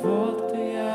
Вот кто я,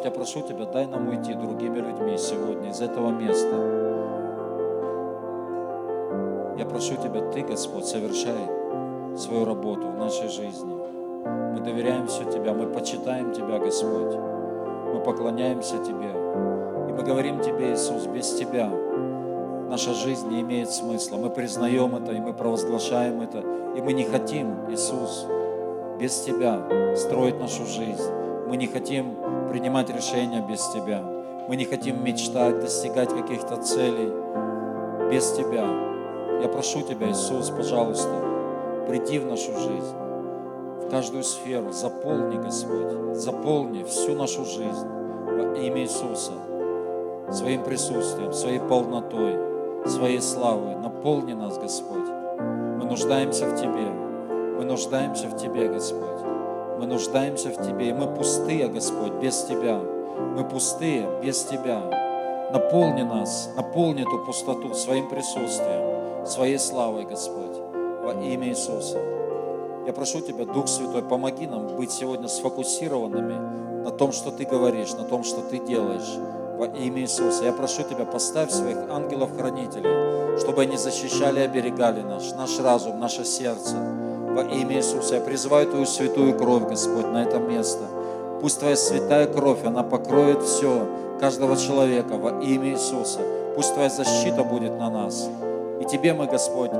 Господь, я прошу Тебя, дай нам уйти другими людьми сегодня из этого места. Я прошу Тебя, Ты, Господь, совершай свою работу в нашей жизни. Мы доверяем все Тебя, мы почитаем Тебя, Господь. Мы поклоняемся Тебе. И мы говорим Тебе, Иисус, без Тебя наша жизнь не имеет смысла. Мы признаем это, и мы провозглашаем это. И мы не хотим, Иисус, без Тебя строить нашу жизнь. Мы не хотим принимать решения без Тебя. Мы не хотим мечтать, достигать каких-то целей без Тебя. Я прошу Тебя, Иисус, пожалуйста, приди в нашу жизнь, в каждую сферу, заполни, Господь, заполни всю нашу жизнь во имя Иисуса своим присутствием, своей полнотой, своей славой. Наполни нас, Господь. Мы нуждаемся в Тебе. Мы нуждаемся в Тебе, Господь. Мы нуждаемся в Тебе. И мы пустые, Господь, без Тебя. Мы пустые без Тебя. Наполни нас, наполни эту пустоту своим присутствием, своей славой, Господь, во имя Иисуса. Я прошу Тебя, Дух Святой, помоги нам быть сегодня сфокусированными на том, что Ты говоришь, на том, что Ты делаешь во имя Иисуса. Я прошу Тебя, поставь своих ангелов-хранителей, чтобы они защищали и оберегали наш, наш разум, наше сердце во имя Иисуса. Я призываю Твою святую кровь, Господь, на это место. Пусть Твоя святая кровь, она покроет все, каждого человека во имя Иисуса. Пусть Твоя защита будет на нас. И Тебе мы, Господь,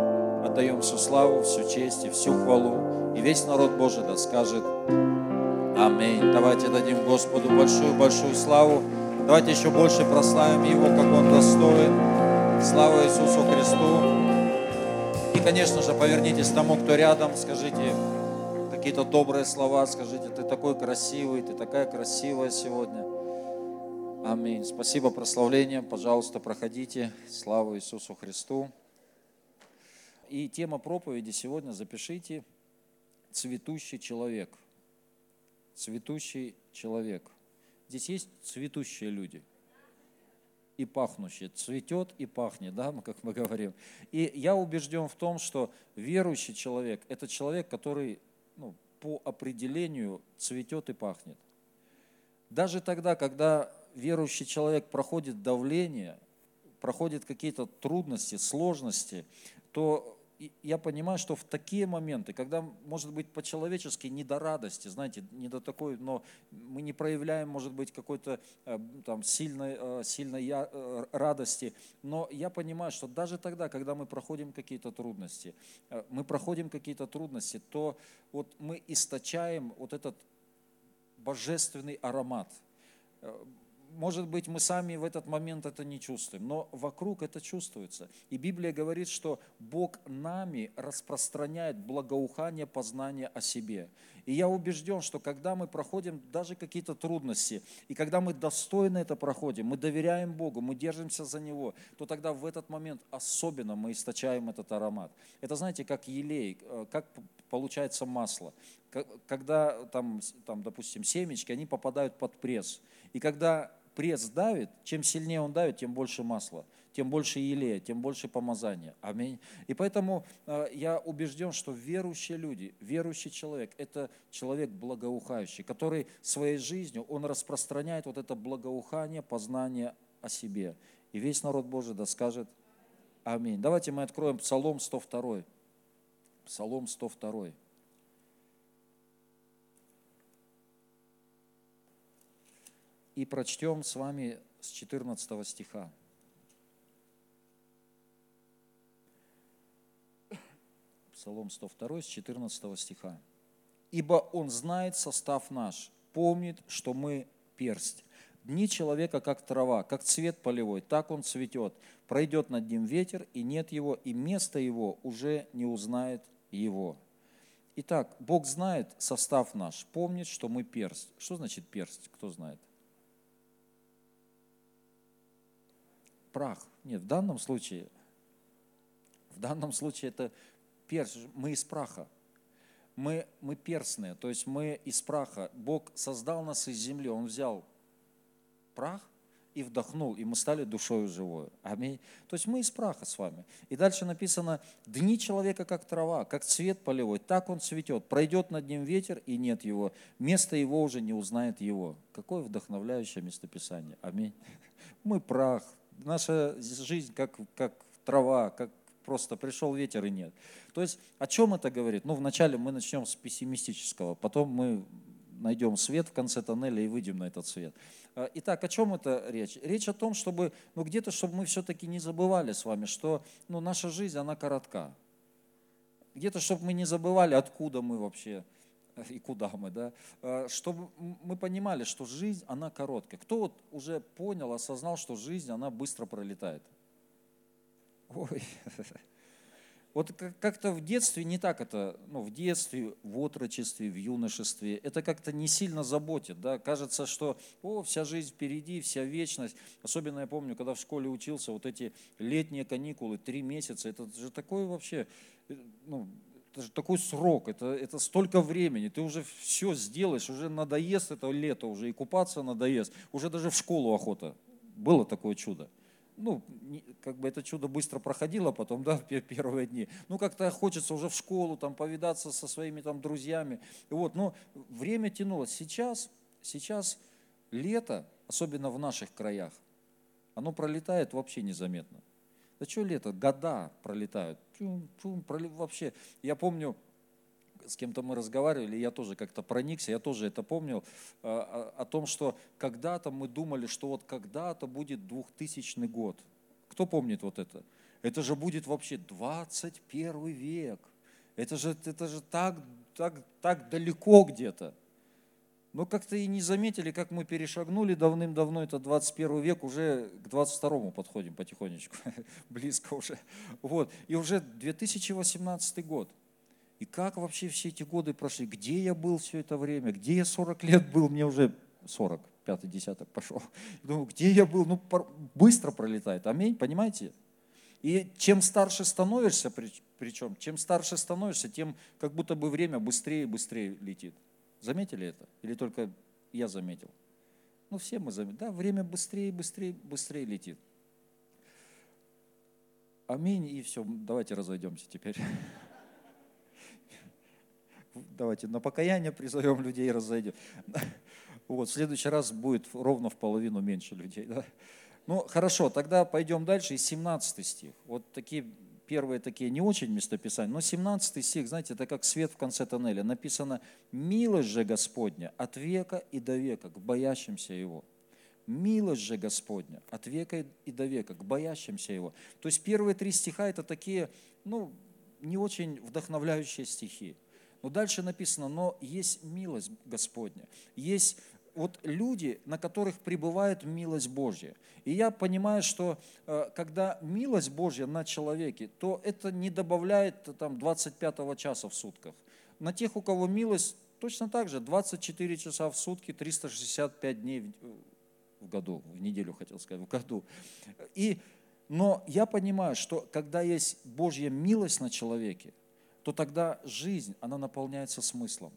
отдаем всю славу, всю честь и всю хвалу. И весь народ Божий да скажет Аминь. Давайте дадим Господу большую-большую славу. Давайте еще больше прославим Его, как Он достоин. Слава Иисусу Христу. Конечно же, повернитесь к тому, кто рядом, скажите какие-то добрые слова, скажите, ты такой красивый, ты такая красивая сегодня. Аминь. Спасибо прославлением. Пожалуйста, проходите. Слава Иисусу Христу. И тема проповеди сегодня запишите «Цветущий человек». Цветущий человек. Здесь есть цветущие люди и пахнущие. Цветет и пахнет, да, как мы говорим. И я убежден в том, что верующий человек – это человек, который ну, по определению цветет и пахнет. Даже тогда, когда верующий человек проходит давление, проходит какие-то трудности, сложности, то я понимаю, что в такие моменты, когда, может быть, по-человечески не до радости, знаете, не до такой, но мы не проявляем, может быть, какой-то там сильной, сильной радости, но я понимаю, что даже тогда, когда мы проходим какие-то трудности, мы проходим какие-то трудности, то вот мы источаем вот этот божественный аромат может быть, мы сами в этот момент это не чувствуем, но вокруг это чувствуется. И Библия говорит, что Бог нами распространяет благоухание познания о себе. И я убежден, что когда мы проходим даже какие-то трудности, и когда мы достойно это проходим, мы доверяем Богу, мы держимся за Него, то тогда в этот момент особенно мы источаем этот аромат. Это, знаете, как елей, как получается масло. Когда там, там, допустим, семечки, они попадают под пресс. И когда пресс давит, чем сильнее он давит, тем больше масла, тем больше елея, тем больше помазания. Аминь. И поэтому э, я убежден, что верующие люди, верующий человек – это человек благоухающий, который своей жизнью, он распространяет вот это благоухание, познание о себе. И весь народ Божий да скажет Аминь. Давайте мы откроем Псалом 102. Псалом 102. И прочтем с вами с 14 стиха. Псалом 102 с 14 стиха. «Ибо Он знает состав наш, помнит, что мы персть. Дни человека, как трава, как цвет полевой, так он цветет. Пройдет над ним ветер, и нет его, и место его уже не узнает его». Итак, Бог знает состав наш, помнит, что мы персть. Что значит персть? Кто знает? Прах. Нет, в данном случае, в данном случае это перст. Мы из праха. Мы, мы перстные, то есть мы из праха. Бог создал нас из земли. Он взял прах и вдохнул, и мы стали душою живою. Аминь. То есть мы из праха с вами. И дальше написано, дни человека как трава, как цвет полевой, так он цветет. Пройдет над ним ветер, и нет его. Место его уже не узнает его. Какое вдохновляющее местописание. Аминь. Мы прах. Наша жизнь как, как трава, как просто пришел ветер и нет. То есть о чем это говорит? Ну, вначале мы начнем с пессимистического, потом мы найдем свет в конце тоннеля и выйдем на этот свет. А, итак, о чем это речь? Речь о том, чтобы, ну где-то, чтобы мы все-таки не забывали с вами, что ну, наша жизнь, она коротка. Где-то, чтобы мы не забывали, откуда мы вообще и куда мы, да, а, чтобы мы понимали, что жизнь, она короткая. Кто вот уже понял, осознал, что жизнь, она быстро пролетает? Ой, Вот как-то в детстве не так это, ну, в детстве, в отрочестве, в юношестве, это как-то не сильно заботит, да, кажется, что, о, вся жизнь впереди, вся вечность. Особенно я помню, когда в школе учился, вот эти летние каникулы, три месяца, это же такой вообще, э, ну, это же такой срок, это, это столько времени, ты уже все сделаешь, уже надоест это лето, уже и купаться надоест, уже даже в школу охота. Было такое чудо ну, как бы это чудо быстро проходило потом, да, первые дни. Ну, как-то хочется уже в школу, там, повидаться со своими там друзьями. Вот, но время тянулось. Сейчас, сейчас лето, особенно в наших краях, оно пролетает вообще незаметно. Да что лето, года пролетают. Вообще, я помню, с кем-то мы разговаривали, я тоже как-то проникся, я тоже это помнил, о, о том, что когда-то мы думали, что вот когда-то будет 2000 год. Кто помнит вот это? Это же будет вообще 21 век. Это же, это же так, так, так далеко где-то. Но как-то и не заметили, как мы перешагнули давным-давно, это 21 век, уже к 22 подходим потихонечку, близко уже. Вот. И уже 2018 год. И как вообще все эти годы прошли? Где я был все это время? Где я 40 лет был? Мне уже 40, пятый десяток пошел. Думаю, где я был? Ну, быстро пролетает. Аминь, понимаете? И чем старше становишься, причем, чем старше становишься, тем как будто бы время быстрее и быстрее летит. Заметили это? Или только я заметил? Ну, все мы заметили. Да, время быстрее быстрее, быстрее летит. Аминь, и все, давайте разойдемся теперь давайте на покаяние призовем людей и разойдем. Вот, в следующий раз будет ровно в половину меньше людей. Да? Ну, хорошо, тогда пойдем дальше. И 17 стих. Вот такие первые такие не очень местописания, но 17 стих, знаете, это как свет в конце тоннеля. Написано, милость же Господня от века и до века к боящимся Его. Милость же Господня от века и до века к боящимся Его. То есть первые три стиха это такие, ну, не очень вдохновляющие стихи. Но дальше написано, но есть милость Господня, есть вот люди, на которых пребывает милость Божья. И я понимаю, что э, когда милость Божья на человеке, то это не добавляет там 25 часа в сутках. На тех, у кого милость, точно так же 24 часа в сутки, 365 дней в году, в неделю хотел сказать, в году. И, но я понимаю, что когда есть Божья милость на человеке, то тогда жизнь, она наполняется смыслом.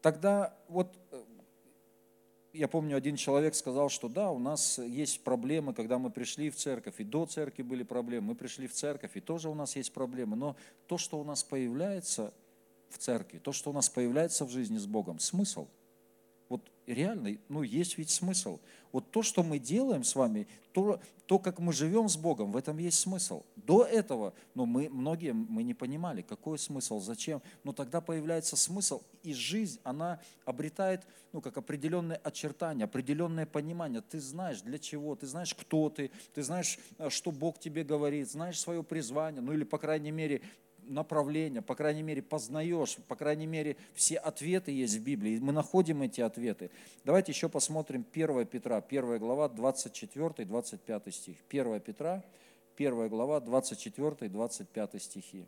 Тогда вот э, я помню, один человек сказал, что да, у нас есть проблемы, когда мы пришли в церковь, и до церкви были проблемы, мы пришли в церковь, и тоже у нас есть проблемы, но то, что у нас появляется в церкви, то, что у нас появляется в жизни с Богом, смысл – реально, ну, есть ведь смысл. Вот то, что мы делаем с вами, то, то, как мы живем с Богом, в этом есть смысл. До этого, ну, мы, многие, мы не понимали, какой смысл, зачем. Но тогда появляется смысл, и жизнь, она обретает, ну, как определенные очертания, определенное понимание. Ты знаешь, для чего, ты знаешь, кто ты, ты знаешь, э, что Бог тебе говорит, знаешь свое призвание, ну, или, по крайней мере, направление, по крайней мере, познаешь, по крайней мере, все ответы есть в Библии, мы находим эти ответы. Давайте еще посмотрим 1 Петра, 1 глава, 24-25 стих. 1 Петра, 1 глава, 24-25 стихи.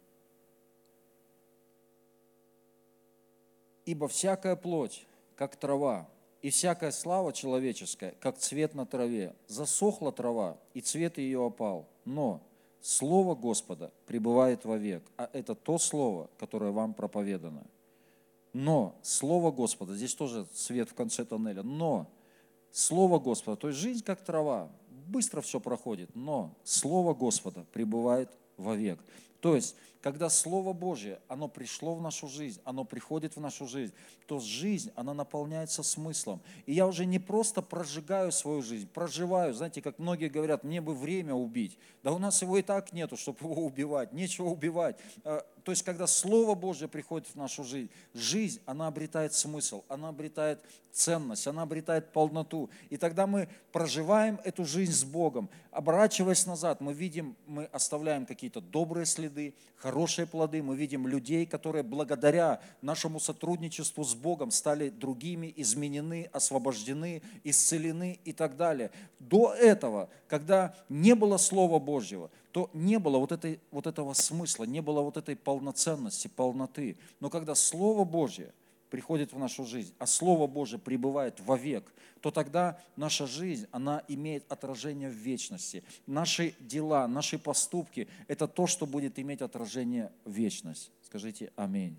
«Ибо всякая плоть, как трава, и всякая слава человеческая, как цвет на траве. Засохла трава, и цвет ее опал. Но Слово Господа пребывает вовек, а это то Слово, которое вам проповедано. Но Слово Господа, здесь тоже свет в конце тоннеля, но Слово Господа, то есть жизнь как трава, быстро все проходит, но Слово Господа пребывает вовек. То есть, когда Слово Божье, оно пришло в нашу жизнь, оно приходит в нашу жизнь, то жизнь, она наполняется смыслом. И я уже не просто прожигаю свою жизнь, проживаю, знаете, как многие говорят, мне бы время убить. Да у нас его и так нету, чтобы его убивать, нечего убивать. То есть, когда Слово Божье приходит в нашу жизнь, жизнь, она обретает смысл, она обретает ценность, она обретает полноту. И тогда мы проживаем эту жизнь с Богом. Оборачиваясь назад, мы видим, мы оставляем какие-то добрые следы, хорошие плоды, мы видим людей, которые благодаря нашему сотрудничеству с Богом стали другими, изменены, освобождены, исцелены и так далее. До этого, когда не было Слова Божьего, то не было вот, этой, вот этого смысла, не было вот этой полноценности, полноты. Но когда Слово Божье приходит в нашу жизнь, а Слово Божье пребывает вовек, то тогда наша жизнь, она имеет отражение в вечности. Наши дела, наши поступки – это то, что будет иметь отражение в вечность. Скажите «Аминь».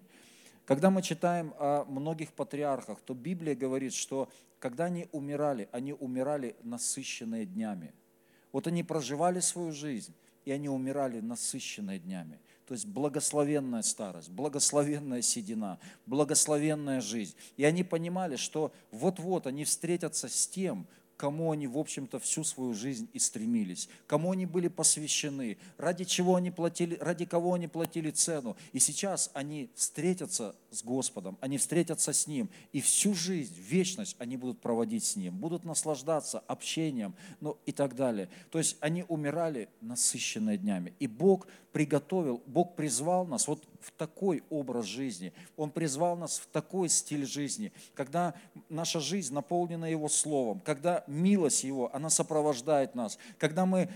Когда мы читаем о многих патриархах, то Библия говорит, что когда они умирали, они умирали насыщенные днями. Вот они проживали свою жизнь, и они умирали насыщенные днями. То есть благословенная старость, благословенная седина, благословенная жизнь. И они понимали, что вот-вот они встретятся с тем, кому они, в общем-то, всю свою жизнь и стремились, кому они были посвящены, ради чего они платили, ради кого они платили цену. И сейчас они встретятся с Господом, они встретятся с Ним, и всю жизнь, вечность они будут проводить с Ним, будут наслаждаться общением, ну и так далее. То есть они умирали насыщенные днями. И Бог приготовил, Бог призвал нас вот в такой образ жизни, Он призвал нас в такой стиль жизни, когда наша жизнь наполнена Его Словом, когда милость Его, она сопровождает нас, когда мы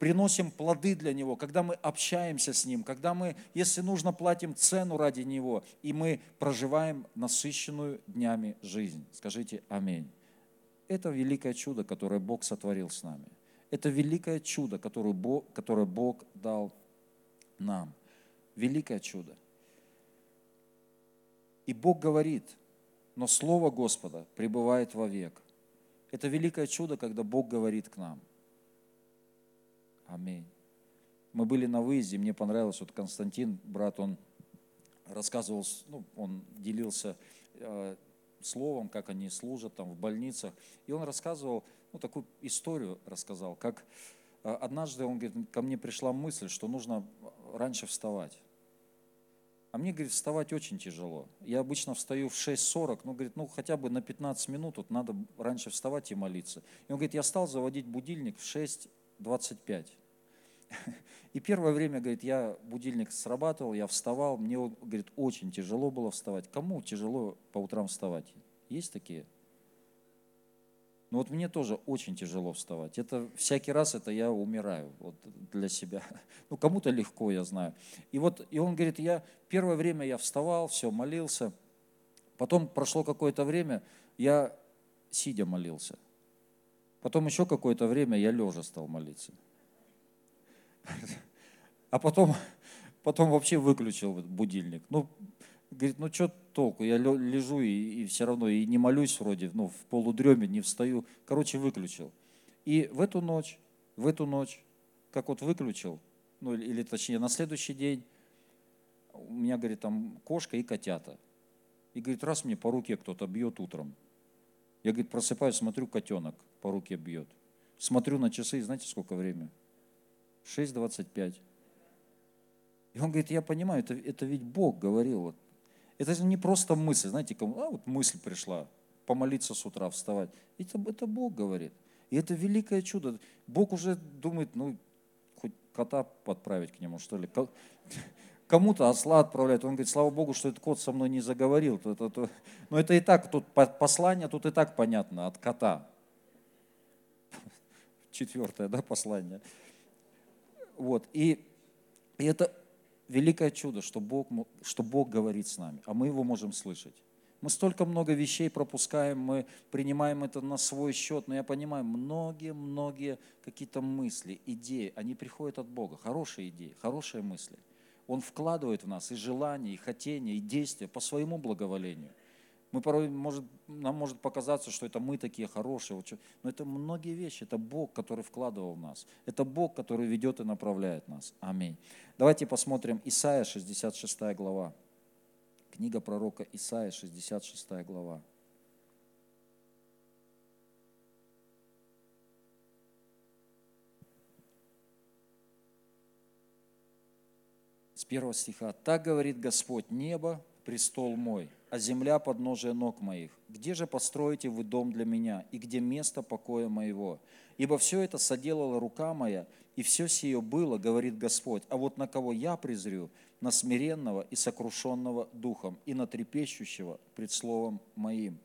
приносим плоды для Него, когда мы общаемся с Ним, когда мы, если нужно, платим цену ради Него, и мы проживаем насыщенную днями жизнь. Скажите Аминь. Это великое чудо, которое Бог сотворил с нами. Это великое чудо, которое Бог, которое Бог дал нам. Великое чудо. И Бог говорит, но Слово Господа пребывает вовек. Это великое чудо, когда Бог говорит к нам. Аминь. Мы были на выезде, мне понравилось, вот Константин, брат, он рассказывал, ну, он делился э, словом, как они служат там в больницах, и он рассказывал, ну, такую историю рассказал, как э, однажды, он говорит, ко мне пришла мысль, что нужно раньше вставать. А мне, говорит, вставать очень тяжело. Я обычно встаю в 6.40, ну, говорит, ну, хотя бы на 15 минут, вот надо раньше вставать и молиться. И он говорит, я стал заводить будильник в 6.25. И первое время, говорит, я будильник срабатывал, я вставал, мне, говорит, очень тяжело было вставать. Кому тяжело по утрам вставать? Есть такие? Ну вот мне тоже очень тяжело вставать. Это всякий раз это я умираю вот, для себя. Ну кому-то легко, я знаю. И вот и он говорит, я первое время я вставал, все молился. Потом прошло какое-то время, я сидя молился. Потом еще какое-то время я лежа стал молиться. А потом, потом вообще выключил будильник. Ну, говорит, ну что толку, я лежу и, и все равно и не молюсь вроде, ну в полудреме не встаю. Короче, выключил. И в эту ночь, в эту ночь, как вот выключил, ну или, или точнее на следующий день, у меня, говорит, там кошка и котята. И говорит, раз мне по руке кто-то бьет утром. Я, говорит, просыпаюсь, смотрю, котенок по руке бьет. Смотрю на часы, и знаете, сколько время? 6.25. И он говорит, я понимаю, это, это ведь Бог говорил. Вот. Это не просто мысль, знаете, кому, а вот мысль пришла, помолиться с утра, вставать. Это, это Бог говорит. И это великое чудо. Бог уже думает, ну, хоть кота подправить к нему, что ли. Ко- Кому-то осла отправляет. Он говорит, слава Богу, что этот кот со мной не заговорил. Но это и так, тут по- послание, тут и так понятно, от кота. Четвертое, да, послание. Вот, и, и это великое чудо, что Бог, что Бог говорит с нами, а мы его можем слышать. Мы столько много вещей пропускаем, мы принимаем это на свой счет, но я понимаю, многие-многие какие-то мысли, идеи, они приходят от Бога, хорошие идеи, хорошие мысли. Он вкладывает в нас и желания, и хотения, и действия по своему благоволению. Мы порой, может, нам может показаться, что это мы такие хорошие, но это многие вещи, это Бог, который вкладывал в нас. Это Бог, который ведет и направляет нас. Аминь. Давайте посмотрим Исайя, 66 глава. Книга пророка Исаия, 66 глава. С первого стиха. «Так говорит Господь, небо – престол мой, а земля – подножие ног моих. Где же построите вы дом для меня, и где место покоя моего? Ибо все это соделала рука моя, и все сие было, говорит Господь. А вот на кого я презрю? На смиренного и сокрушенного духом, и на трепещущего пред словом моим».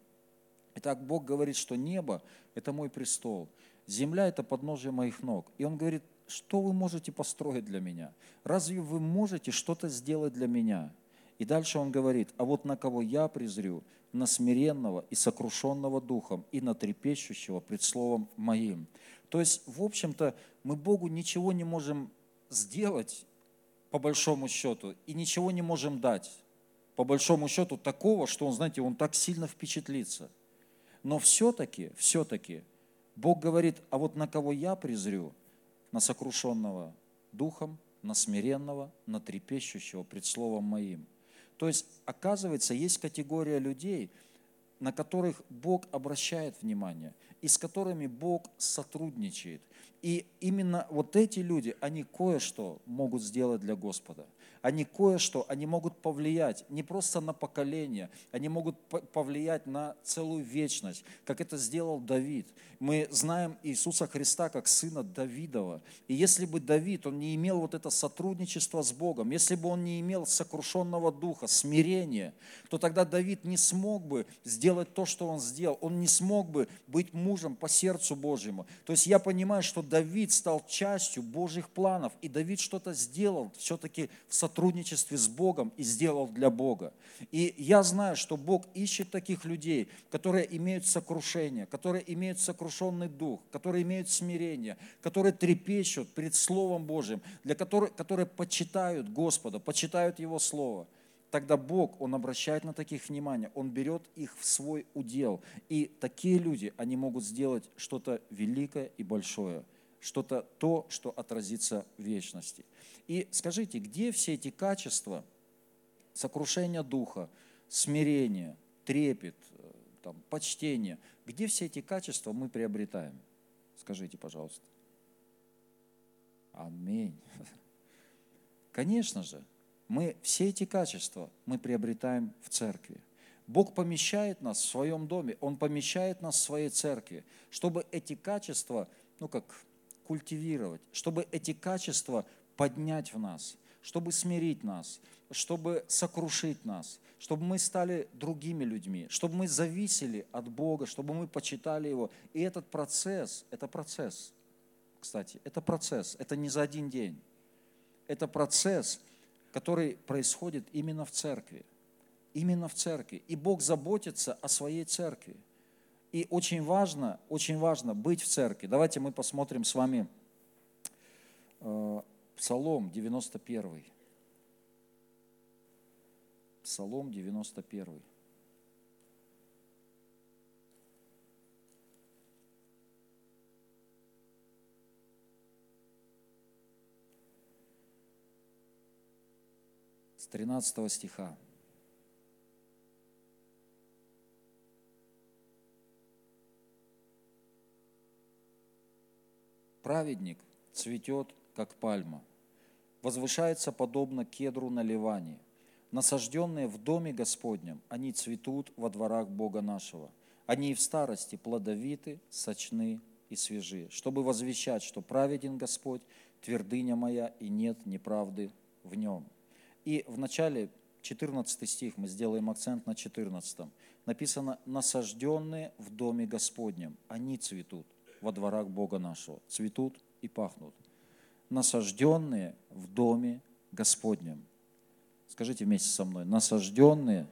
Итак, Бог говорит, что небо – это мой престол, земля – это подножие моих ног. И Он говорит, что вы можете построить для меня? Разве вы можете что-то сделать для меня? И дальше Он говорит, а вот на кого я презрю, на смиренного и сокрушенного духом, и на трепещущего пред словом моим. То есть, в общем-то, мы Богу ничего не можем сделать, по большому счету, и ничего не можем дать, по большому счету, такого, что Он, знаете, Он так сильно впечатлится. Но все-таки, все-таки, Бог говорит, а вот на кого я презрю, на сокрушенного духом, на смиренного, на трепещущего пред словом моим. То есть, оказывается, есть категория людей, на которых Бог обращает внимание, и с которыми Бог сотрудничает. И именно вот эти люди, они кое-что могут сделать для Господа. Они кое-что, они могут повлиять не просто на поколение, они могут повлиять на целую вечность, как это сделал Давид. Мы знаем Иисуса Христа как сына Давидова. И если бы Давид, он не имел вот это сотрудничество с Богом, если бы он не имел сокрушенного духа, смирения, то тогда Давид не смог бы сделать то, что он сделал. Он не смог бы быть мужем по сердцу Божьему. То есть я понимаю, что Давид стал частью Божьих планов, и Давид что-то сделал все-таки в сотрудничестве с Богом и сделал для Бога. И я знаю, что Бог ищет таких людей, которые имеют сокрушение, которые имеют сокрушенный дух, которые имеют смирение, которые трепещут пред Словом Божьим, для которых, которые почитают Господа, почитают Его Слово тогда Бог, Он обращает на таких внимание, Он берет их в свой удел. И такие люди, они могут сделать что-то великое и большое, что-то то, что отразится в вечности. И скажите, где все эти качества, сокрушение духа, смирение, трепет, э, там, почтение, где все эти качества мы приобретаем? Скажите, пожалуйста. Аминь. Конечно же, мы все эти качества мы приобретаем в церкви. Бог помещает нас в своем доме, Он помещает нас в своей церкви, чтобы эти качества, ну как, культивировать, чтобы эти качества поднять в нас, чтобы смирить нас, чтобы сокрушить нас, чтобы мы стали другими людьми, чтобы мы зависели от Бога, чтобы мы почитали Его. И этот процесс, это процесс, кстати, это процесс, это не за один день. Это процесс, который происходит именно в церкви. Именно в церкви. И Бог заботится о своей церкви. И очень важно, очень важно быть в церкви. Давайте мы посмотрим с вами э, Псалом 91. Псалом 91. С 13 стиха. Праведник цветет, как пальма, возвышается подобно кедру на Ливане. Насажденные в доме Господнем, они цветут во дворах Бога нашего. Они и в старости плодовиты, сочны и свежи, чтобы возвещать, что праведен Господь, твердыня моя, и нет неправды в нем. И в начале 14 стих, мы сделаем акцент на 14. Написано, насажденные в доме Господнем, они цветут во дворах Бога нашего, цветут и пахнут. Насажденные в доме Господнем. Скажите вместе со мной, насажденные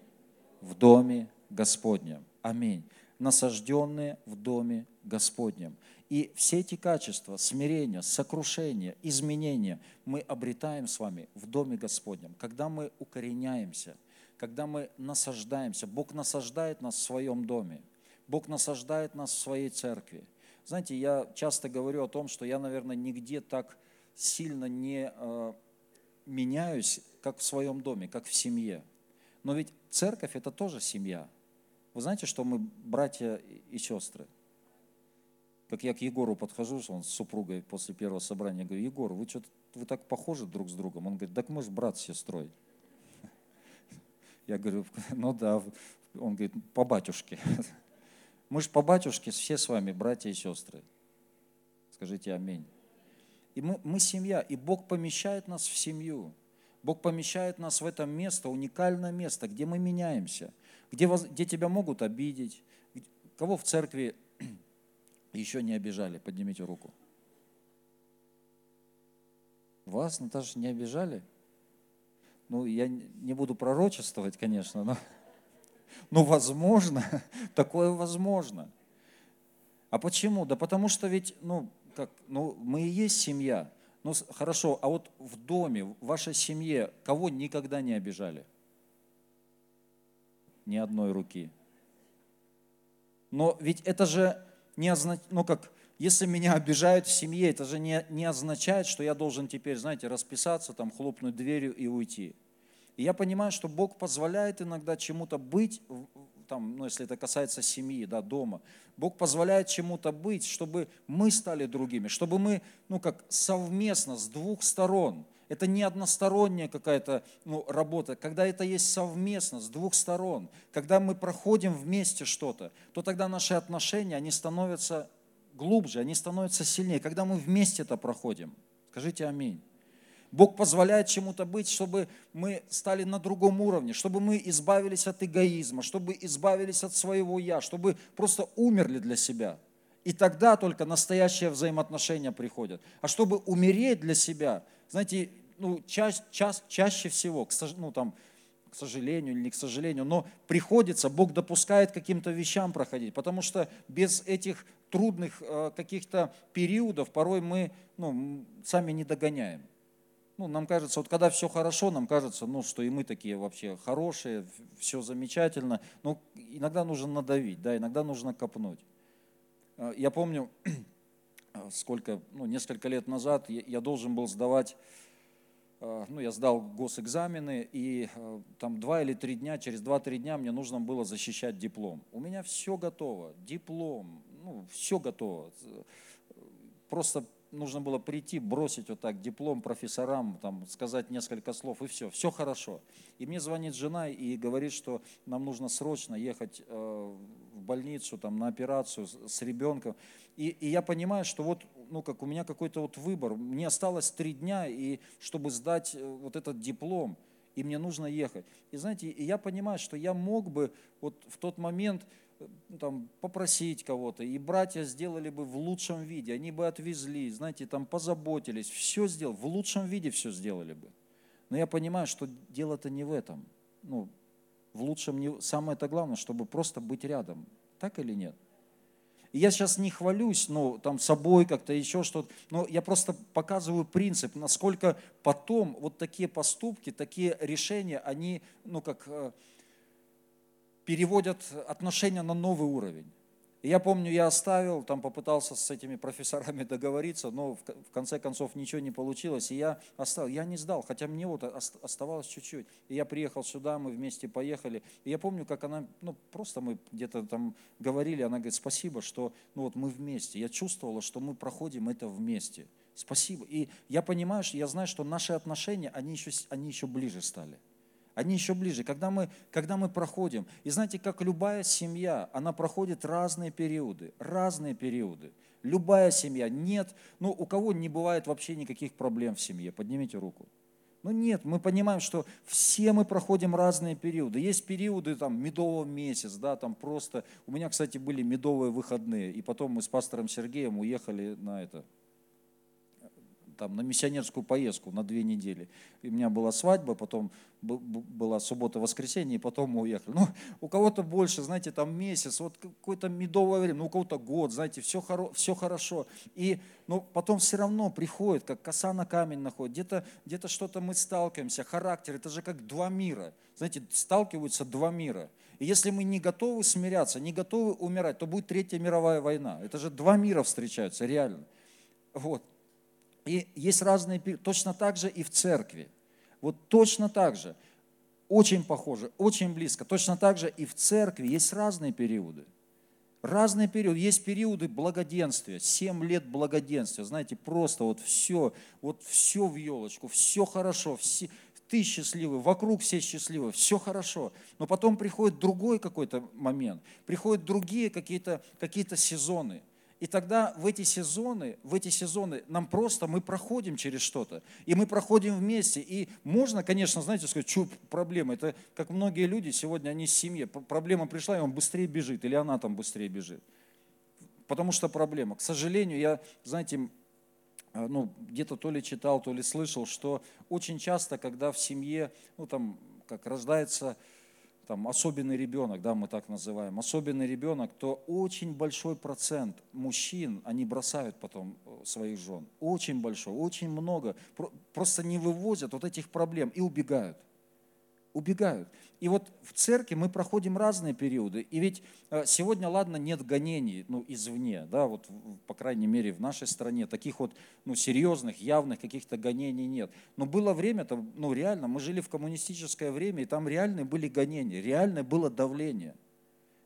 в доме Господнем. Аминь. Насажденные в доме Господнем. И все эти качества, смирение, сокрушение, изменения мы обретаем с вами в Доме Господнем, когда мы укореняемся, когда мы насаждаемся. Бог насаждает нас в своем доме, Бог насаждает нас в своей церкви. Знаете, я часто говорю о том, что я, наверное, нигде так сильно не э, меняюсь, как в своем доме, как в семье. Но ведь церковь – это тоже семья. Вы знаете, что мы братья и сестры? Как я к Егору подхожу, он с супругой после первого собрания, говорю, Егор, вы что вы так похожи друг с другом? Он говорит, так мы же брат с сестрой. Я говорю, ну да. Он говорит, по батюшке. Мы же по батюшке все с вами братья и сестры. Скажите аминь. И мы, мы семья, и Бог помещает нас в семью. Бог помещает нас в это место, уникальное место, где мы меняемся, где, где тебя могут обидеть, кого в церкви еще не обижали? Поднимите руку. Вас, Наташа, не обижали? Ну, я не буду пророчествовать, конечно, но, но возможно, такое возможно. А почему? Да потому что ведь, ну, как, ну, мы и есть семья. Ну, хорошо, а вот в доме, в вашей семье, кого никогда не обижали? Ни одной руки. Но ведь это же не означает, ну как, если меня обижают в семье, это же не, не означает, что я должен теперь, знаете, расписаться, там, хлопнуть дверью и уйти. И я понимаю, что Бог позволяет иногда чему-то быть, там, ну, если это касается семьи, да, дома. Бог позволяет чему-то быть, чтобы мы стали другими, чтобы мы, ну, как совместно, с двух сторон, это не односторонняя какая-то ну, работа. Когда это есть совместно, с двух сторон, когда мы проходим вместе что-то, то тогда наши отношения, они становятся глубже, они становятся сильнее. Когда мы вместе это проходим. Скажите аминь. Бог позволяет чему-то быть, чтобы мы стали на другом уровне, чтобы мы избавились от эгоизма, чтобы избавились от своего «я», чтобы просто умерли для себя. И тогда только настоящие взаимоотношения приходят. А чтобы умереть для себя, знаете, ну, ча ча чаще всего, к, ну, там, к сожалению или не к сожалению, но приходится, Бог допускает каким-то вещам проходить, потому что без этих трудных э, каких-то периодов порой мы ну, сами не догоняем. Ну, нам кажется, вот когда все хорошо, нам кажется, ну, что и мы такие вообще хорошие, все замечательно. Но иногда нужно надавить, да, иногда нужно копнуть. Э, я помню, сколько, ну, несколько лет назад я должен был сдавать, э, ну, я сдал госэкзамены, и э, там два или три дня, через два-три дня мне нужно было защищать диплом. У меня все готово, диплом, ну, все готово. Просто нужно было прийти, бросить вот так диплом профессорам, там, сказать несколько слов, и все, все хорошо. И мне звонит жена и говорит, что нам нужно срочно ехать э, в больницу, там, на операцию с, ребенком. И, и я понимаю, что вот, ну, как у меня какой-то вот выбор. Мне осталось три дня, и чтобы сдать э, вот этот диплом, и мне нужно ехать. И знаете, я понимаю, что я мог бы вот в тот момент там, попросить кого-то, и братья сделали бы в лучшем виде, они бы отвезли, знаете, там позаботились, все сделали, в лучшем виде все сделали бы. Но я понимаю, что дело-то не в этом. Ну, в лучшем не... Самое это главное, чтобы просто быть рядом. Так или нет? И я сейчас не хвалюсь, ну, там, собой как-то, еще что-то, но я просто показываю принцип, насколько потом вот такие поступки, такие решения, они, ну, как э, переводят отношения на новый уровень. И я помню, я оставил, там попытался с этими профессорами договориться, но в конце концов ничего не получилось. И я оставил, я не сдал, хотя мне вот ос- оставалось чуть-чуть. И я приехал сюда, мы вместе поехали. И я помню, как она, ну просто мы где-то там говорили, она говорит, спасибо, что ну вот мы вместе. Я чувствовала, что мы проходим это вместе. Спасибо. И я понимаю, что я знаю, что наши отношения, они еще, они еще ближе стали. Они еще ближе, когда мы, когда мы проходим. И знаете, как любая семья, она проходит разные периоды, разные периоды. Любая семья, нет, ну у кого не бывает вообще никаких проблем в семье, поднимите руку. Ну нет, мы понимаем, что все мы проходим разные периоды. Есть периоды там медового месяц, да, там просто. У меня, кстати, были медовые выходные, и потом мы с пастором Сергеем уехали на это, там, на миссионерскую поездку на две недели. И у меня была свадьба, потом была суббота-воскресенье, и потом мы уехали. Ну, у кого-то больше, знаете, там месяц, вот какое-то медовое время, ну, у кого-то год, знаете, все, хоро, все хорошо. И, но потом все равно приходит, как коса на камень находит, где-то где что-то мы сталкиваемся, характер, это же как два мира. Знаете, сталкиваются два мира. И если мы не готовы смиряться, не готовы умирать, то будет Третья мировая война. Это же два мира встречаются, реально. Вот. И есть разные, точно так же и в церкви. Вот точно так же, очень похоже, очень близко. Точно так же и в церкви есть разные периоды. Разные периоды. Есть периоды благоденствия, 7 лет благоденствия. Знаете, просто вот все, вот все в елочку, все хорошо, все, ты счастливый, вокруг все счастливы, все хорошо. Но потом приходит другой какой-то момент, приходят другие какие-то какие сезоны – и тогда в эти сезоны, в эти сезоны нам просто, мы проходим через что-то, и мы проходим вместе. И можно, конечно, знаете, сказать, что проблема, это как многие люди сегодня, они с семьи, П- проблема пришла, и он быстрее бежит, или она там быстрее бежит. Потому что проблема. К сожалению, я, знаете, а, ну, где-то то ли читал, то ли слышал, что очень часто, когда в семье, ну, там, как рождается там, особенный ребенок, да, мы так называем, особенный ребенок, то очень большой процент мужчин, они бросают потом э, своих жен. Очень большой, очень много. Про- Просто не вывозят вот этих проблем и убегают. Убегают. И вот в церкви мы проходим разные периоды. И ведь э, сегодня, ладно, нет гонений ну, извне, да, вот, по крайней мере, в нашей стране таких вот ну, серьезных, явных каких-то гонений нет. Но было время, -то, ну реально, мы жили в коммунистическое время, и там реальные были гонения, реальное было давление.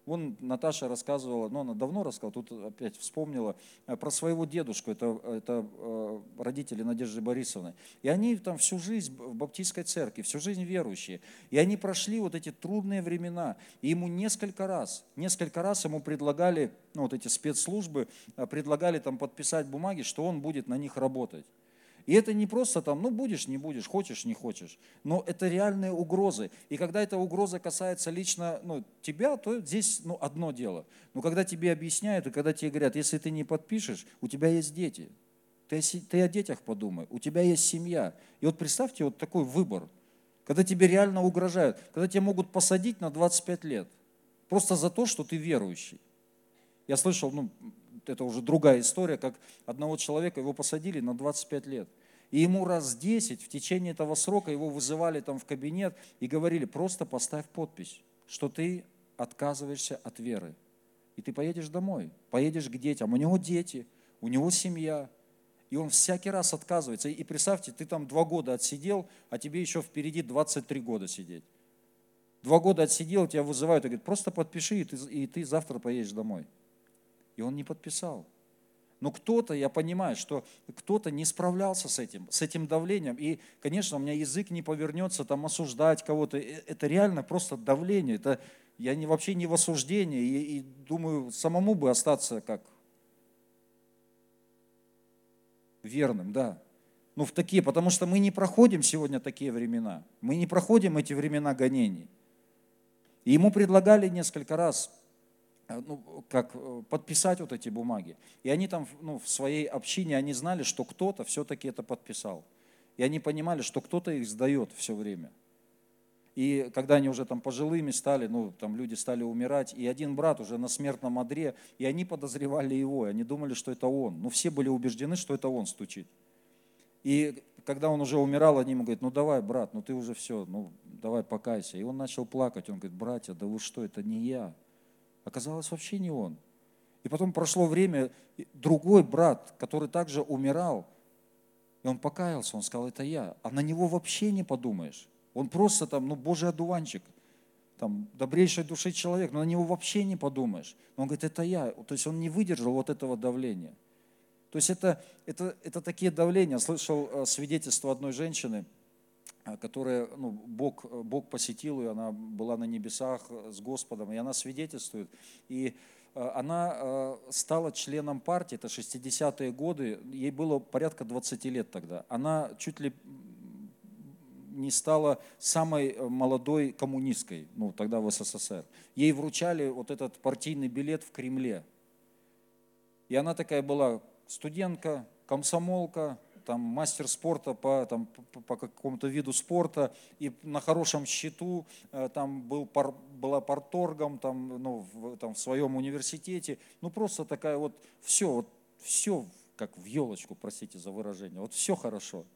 Вон Наташа рассказывала, ну она давно рассказывала, тут опять вспомнила э, про своего дедушку, это, это э, родители Надежды Борисовны. И они там всю жизнь в баптистской церкви, всю жизнь верующие. И они прошли вот эти трудные времена. И ему несколько раз, несколько раз ему предлагали, ну вот эти спецслужбы, э, предлагали там подписать бумаги, что он будет на них работать. И это не просто там, ну будешь, не будешь, хочешь, не хочешь. Но это реальные угрозы. И когда эта угроза касается лично ну, тебя, то здесь ну, одно дело. Но когда тебе объясняют, и когда тебе говорят, если ты не подпишешь, у тебя есть дети. Ты, ты о детях подумай, у тебя есть семья. И вот представьте вот такой выбор, когда тебе реально угрожают, когда тебя могут посадить на 25 лет, просто за то, что ты верующий. Я слышал, ну, это уже другая история, как одного человека, его посадили на 25 лет. И ему раз 10 в течение этого срока его вызывали там в кабинет и говорили, просто поставь подпись, что ты отказываешься от веры. И ты поедешь домой, поедешь к детям. У него дети, у него семья. И он всякий раз отказывается. И представьте, ты там два года отсидел, а тебе еще впереди 23 года сидеть. Два года отсидел, тебя вызывают и говорят, просто подпиши, и ты, и ты завтра поедешь домой. И он не подписал. Но кто-то, я понимаю, что кто-то не справлялся с этим, с этим давлением. И, конечно, у меня язык не повернется там осуждать кого-то. Э, Это реально просто давление. Это, я не, вообще не в осуждении. И, и думаю, самому бы остаться как верным, да. Ну, в такие, потому что мы не проходим сегодня такие времена. Мы не проходим эти времена гонений. И ему предлагали несколько раз ну, как э, подписать вот эти бумаги. И они там ну, в своей общине, они знали, что кто-то все-таки это подписал. И они понимали, что кто-то их сдает все время. И когда они уже там пожилыми стали, ну, там люди стали умирать, и один брат уже на смертном одре, и они подозревали его, и они думали, что это он. Ну, все были убеждены, что это он стучит. И когда он уже умирал, они ему говорят, ну давай, брат, ну ты уже все, ну давай покайся. И он начал плакать, он говорит, братья, да вы что, это не я. Оказалось, вообще не он. И потом прошло время, другой брат, который также умирал, и он покаялся, он сказал, это я. А на него вообще не подумаешь. Он просто там, ну, божий одуванчик, там, добрейшей души человек, но на него вообще не подумаешь. Но он говорит, это я. То есть он не выдержал вот этого давления. То есть это, это, это такие давления. Слышал э, свидетельство одной женщины, которая, ну, Бог, Бог посетил ее, она была на небесах э, с Господом, и она свидетельствует. И она стала членом партии, это 60-е годы, ей было порядка 20 лет тогда. Она чуть ли не стала самой э, молодой коммунисткой, ну, тогда в СССР. Ей вручали вот этот партийный билет в Кремле. И она такая была студентка, комсомолка, там, мастер спорта по, там, по, какому-то виду спорта, и на хорошем счету э, там был пар, была парторгом там, ну, в, там, в своем университете. Ну, просто такая вот все, вот все как в елочку, простите за выражение, вот все хорошо –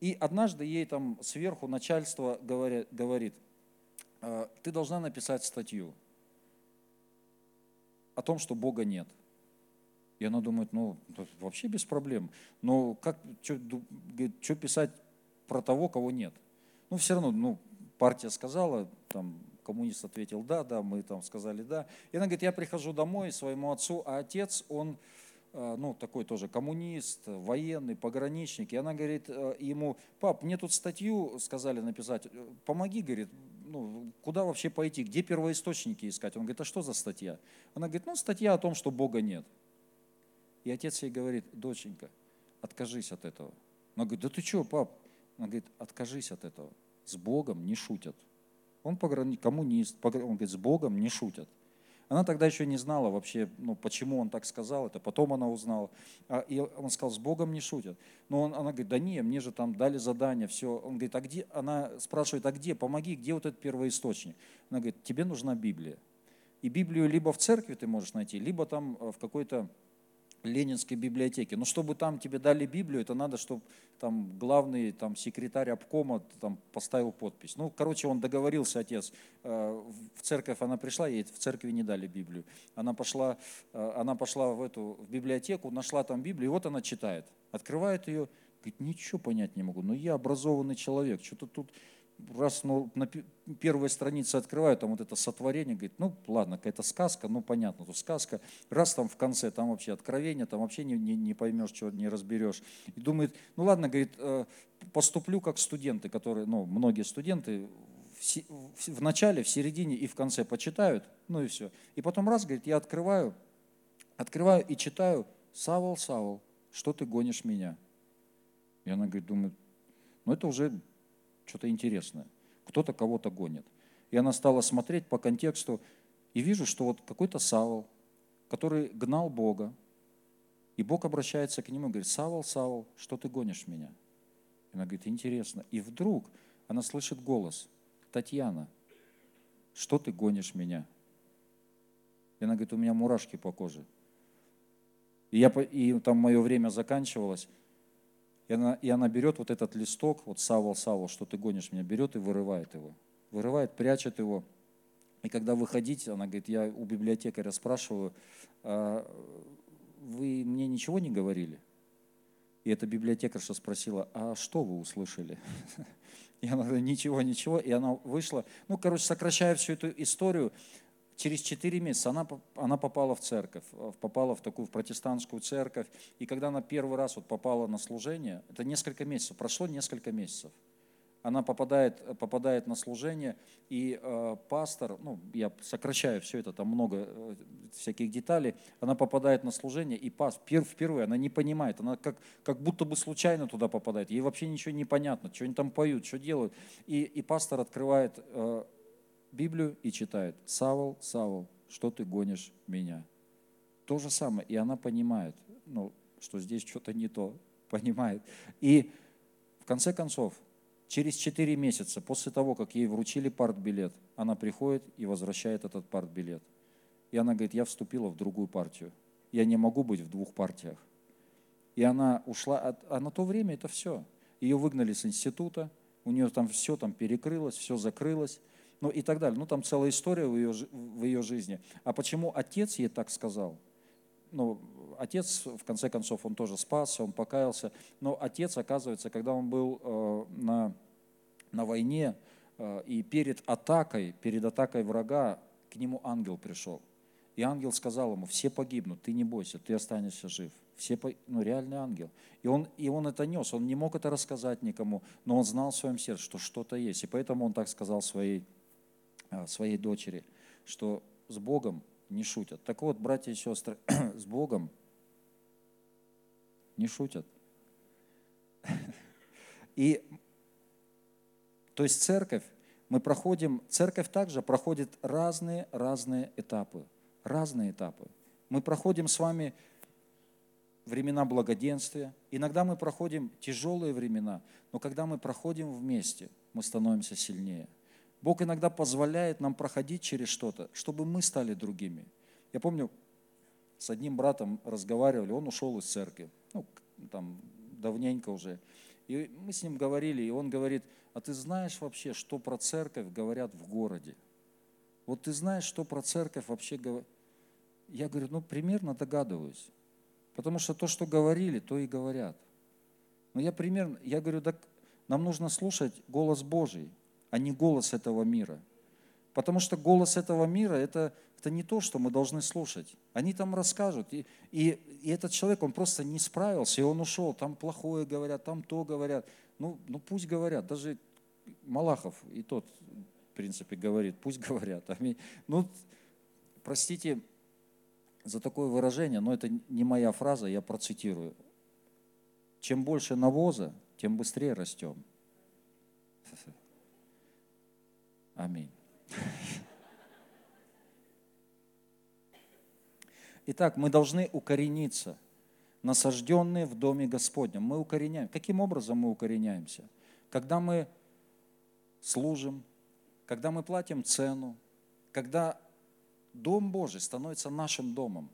и однажды ей там сверху начальство говорит, говорит «А, ты должна написать статью о том, что Бога нет. И она думает, ну, вообще без проблем. Но как, что писать про того, кого нет? Ну, все равно, ну, партия сказала, там, коммунист ответил, да, да, мы там сказали, да. И она говорит, я прихожу домой своему отцу, а отец, он Э, ну, такой тоже коммунист, военный, пограничник, и она говорит э, ему, пап, мне тут статью сказали написать, помоги, говорит, ну, куда вообще пойти, где первоисточники искать? Он говорит, а что за статья? Она говорит, ну, статья о том, что Бога нет. И отец ей говорит, доченька, откажись от этого. Она говорит, да ты что, пап? Она говорит, откажись от этого. С Богом не шутят. Он пограничник, коммунист, он говорит, с Богом не шутят. Она тогда еще не знала вообще, ну, почему он так сказал, это потом она узнала. А, и он сказал, с Богом не шутят. Но он, она говорит, да не, мне же там дали задание, все. Он говорит, а где, она спрашивает, а где, помоги, где вот этот первоисточник? Она говорит, тебе нужна Библия. И Библию либо в церкви ты можешь найти, либо там э, в какой-то Ленинской библиотеке. Но чтобы там тебе дали Библию, это надо, чтобы там главный там, секретарь обкома там, поставил подпись. Ну, короче, он договорился, отец. Э, в церковь она пришла, ей в церкви не дали Библию. Она пошла, э, она пошла в эту в библиотеку, нашла там Библию, и вот она читает. Открывает ее, говорит, ничего понять не могу. Но я образованный человек, что-то тут раз ну, на первой странице открываю, там вот это сотворение, говорит, ну ладно, какая-то сказка, ну понятно, тут сказка. Раз там в конце, там вообще откровение, там вообще не, не, не поймешь, чего не разберешь. И думает, ну ладно, говорит, э, поступлю как студенты, которые, ну многие студенты в начале, в середине и в конце почитают, ну и все. И потом раз, говорит, я открываю, открываю и читаю, Савол, Савол, что ты гонишь меня? И она говорит, думает, ну это уже что-то интересное. Кто-то кого-то гонит. И она стала смотреть по контексту, и вижу, что вот какой-то Савол, который гнал Бога, и Бог обращается к нему и говорит, Савол, Савол, что ты гонишь меня? И она говорит, интересно. И вдруг она слышит голос, Татьяна, что ты гонишь меня? И она говорит, у меня мурашки по коже. И, я, и там мое время заканчивалось, и она, и она берет вот этот листок, вот Савол, Савол, что ты гонишь меня, берет и вырывает его. Вырывает, прячет его. И когда выходить, она говорит, я у библиотекаря спрашиваю, а вы мне ничего не говорили? И эта библиотекарша спросила, а что вы услышали? И она говорит, ничего, ничего. И она вышла. Ну, короче, сокращая всю эту историю, через 4 месяца она, она попала в церковь, э, попала в такую в протестантскую церковь. И когда она первый раз вот попала на служение, это несколько месяцев, прошло несколько месяцев. Она попадает, попадает на служение, и э, пастор, ну, я сокращаю все это, там много э, всяких деталей, она попадает на служение, и пастор, пер, впервые она не понимает, она как, как будто бы случайно туда попадает, ей вообще ничего не понятно, что они там поют, что делают. И, и пастор открывает э, Библию и читает, Савол, Савол, что ты гонишь меня? То же самое, и она понимает, ну, что здесь что-то не то, понимает. И в конце концов, Через 4 месяца после того, как ей вручили партбилет, она приходит и возвращает этот партбилет. И она говорит, я вступила в другую партию. Я не могу быть в двух партиях. И она ушла, от- а на то время это все. Ее выгнали с института, у нее там все там перекрылось, все закрылось, ну и так далее. Ну там целая история в ее, в ее жизни. А почему отец ей так сказал? Ну, отец, в конце концов, он тоже спасся, он покаялся. Но отец, оказывается, когда он был э, на, на войне, э, и перед атакой, перед атакой врага, к нему ангел пришел. И ангел сказал ему, все погибнут, ты не бойся, ты останешься жив. Все, ну, реальный ангел. И он, и он это нес, он не мог это рассказать никому, но он знал в своем сердце, что что-то есть. И поэтому он так сказал своей, своей дочери, что с Богом не шутят. Так вот, братья и сестры, с Богом не шутят. И то есть церковь, мы проходим, церковь также проходит разные-разные этапы. Разные этапы. Мы проходим с вами времена благоденствия. Иногда мы проходим тяжелые времена, но когда мы проходим вместе, мы становимся сильнее. Бог иногда позволяет нам проходить через что-то, чтобы мы стали другими. Я помню, с одним братом разговаривали, он ушел из церкви, ну, там, давненько уже. И мы с ним говорили, и он говорит, а ты знаешь вообще, что про церковь говорят в городе? Вот ты знаешь, что про церковь вообще говорят? Я говорю, ну, примерно догадываюсь. Потому что то, что говорили, то и говорят. Но я примерно, я говорю, так нам нужно слушать голос Божий, а не голос этого мира. Потому что голос этого мира это, это не то, что мы должны слушать. Они там расскажут. И, и, и этот человек, он просто не справился, и он ушел. Там плохое говорят, там то говорят. Ну, ну пусть говорят. Даже Малахов и тот, в принципе, говорит, пусть говорят. Аминь. Ну, простите за такое выражение, но это не моя фраза, я процитирую. Чем больше навоза, тем быстрее растем. Аминь. Итак, мы должны укорениться, насажденные в Доме Господнем. Мы укореняем. Каким образом мы укореняемся? Когда мы служим, когда мы платим цену, когда Дом Божий становится нашим домом,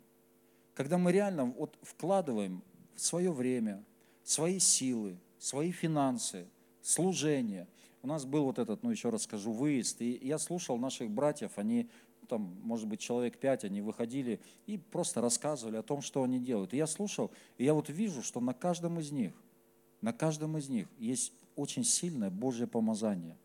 когда мы реально вот вкладываем свое время, свои силы, свои финансы, служение. У нас был вот этот, ну еще раз скажу, выезд, и я слушал наших братьев, они, ну, там, может быть, человек пять, они выходили и просто рассказывали о том, что они делают. И я слушал, и я вот вижу, что на каждом из них, на каждом из них есть очень сильное Божье помазание.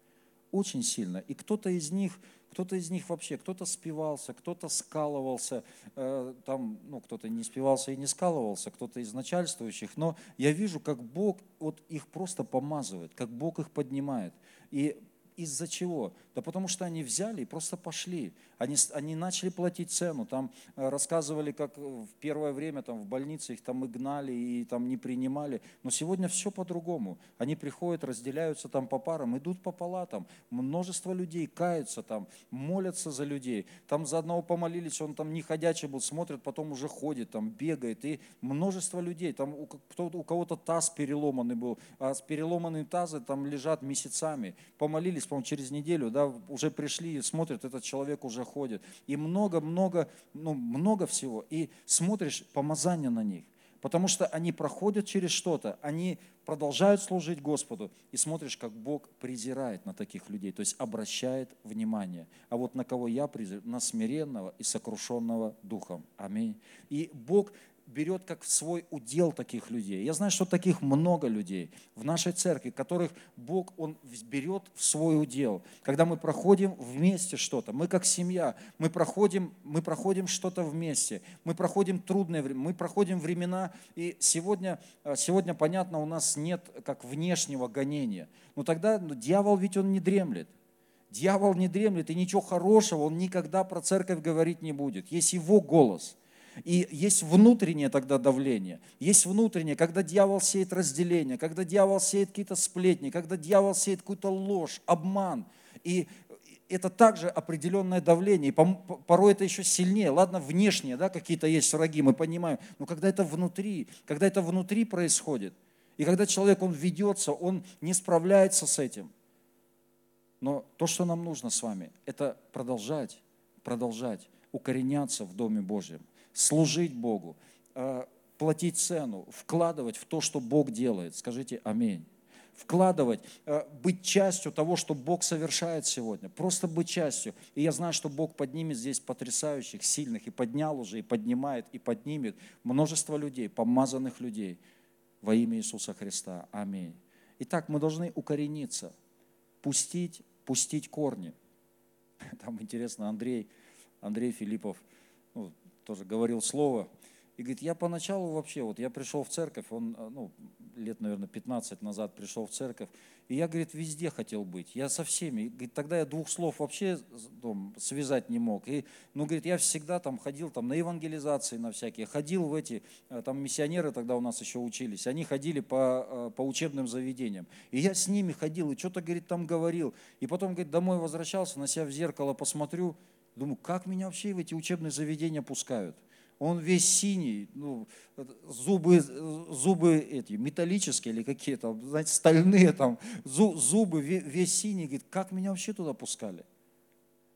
Очень сильно. И кто-то из них, кто-то из них вообще, кто-то спивался, кто-то скалывался, э, там, ну, кто-то не спивался и не скалывался, кто-то из начальствующих, но я вижу, как Бог вот их просто помазывает, как Бог их поднимает. И из-за чего? Да потому что они взяли и просто пошли. Они, они начали платить цену. Там э, рассказывали, как в первое время там, в больнице их там и гнали, и там не принимали. Но сегодня все по-другому. Они приходят, разделяются там по парам, идут по палатам. Множество людей каются там, молятся за людей. Там за одного помолились, он там не ходячий был, смотрит, потом уже ходит, там бегает. И множество людей. Там у, у кого-то таз переломанный был, а с переломанные тазы там лежат месяцами. Помолились, по-моему, через неделю, да, уже пришли смотрят, этот человек уже ходит. И много-много, ну, много всего. И смотришь помазание на них. Потому что они проходят через что-то, они продолжают служить Господу, и смотришь, как Бог презирает на таких людей, то есть обращает внимание. А вот на кого я презираю? На смиренного и сокрушенного духом. Аминь. И Бог берет как свой удел таких людей. Я знаю, что таких много людей в нашей церкви, которых Бог, Он берет в свой удел. Когда мы проходим вместе что-то, мы как семья, мы проходим, мы проходим что-то вместе, мы проходим трудные времена, мы проходим времена, и сегодня, э, сегодня, понятно, у нас нет как внешнего гонения. Но тогда ну, дьявол ведь он не дремлет. Дьявол не дремлет, и ничего хорошего он никогда про церковь говорить не будет. Есть его голос – и есть внутреннее тогда давление, есть внутреннее, когда дьявол сеет разделение, когда дьявол сеет какие-то сплетни, когда дьявол сеет какую-то ложь, обман. И это также определенное давление, и порой это еще сильнее. Ладно, внешнее, да, какие-то есть враги, мы понимаем, но когда это внутри, когда это внутри происходит, И когда человек, он ведется, он не справляется с этим. Но то, что нам нужно с вами, это продолжать, продолжать, укореняться в Доме Божьем, служить Богу, э, платить цену, вкладывать в то, что Бог делает. Скажите аминь вкладывать, э, быть частью того, что Бог совершает сегодня. Просто быть частью. И я знаю, что Бог поднимет здесь потрясающих, сильных, и поднял уже, и поднимает, и поднимет множество людей, помазанных людей во имя Иисуса Христа. Аминь. Итак, мы должны укорениться, пустить, пустить корни. Там интересно, Андрей, Андрей Филиппов тоже говорил слово, и говорит, я поначалу вообще, вот я пришел в церковь, он, э, ну, лет, наверное, 15 назад пришел в церковь, и я, говорит, везде хотел быть, я со всеми. Говорит, тогда я двух слов вообще там, связать не мог. И, ну, говорит, я всегда там ходил там, на евангелизации, на всякие, ходил в эти, э, там миссионеры тогда у нас еще учились, они ходили по, э, по учебным заведениям. И я с ними ходил, и что-то, говорит, там говорил. И потом, говорит, домой возвращался, на себя в зеркало посмотрю, думаю, как меня вообще в эти учебные заведения пускают? он весь синий, ну, зубы, зубы эти, металлические или какие-то, знаете, стальные там, зубы весь синий, говорит, как меня вообще туда пускали?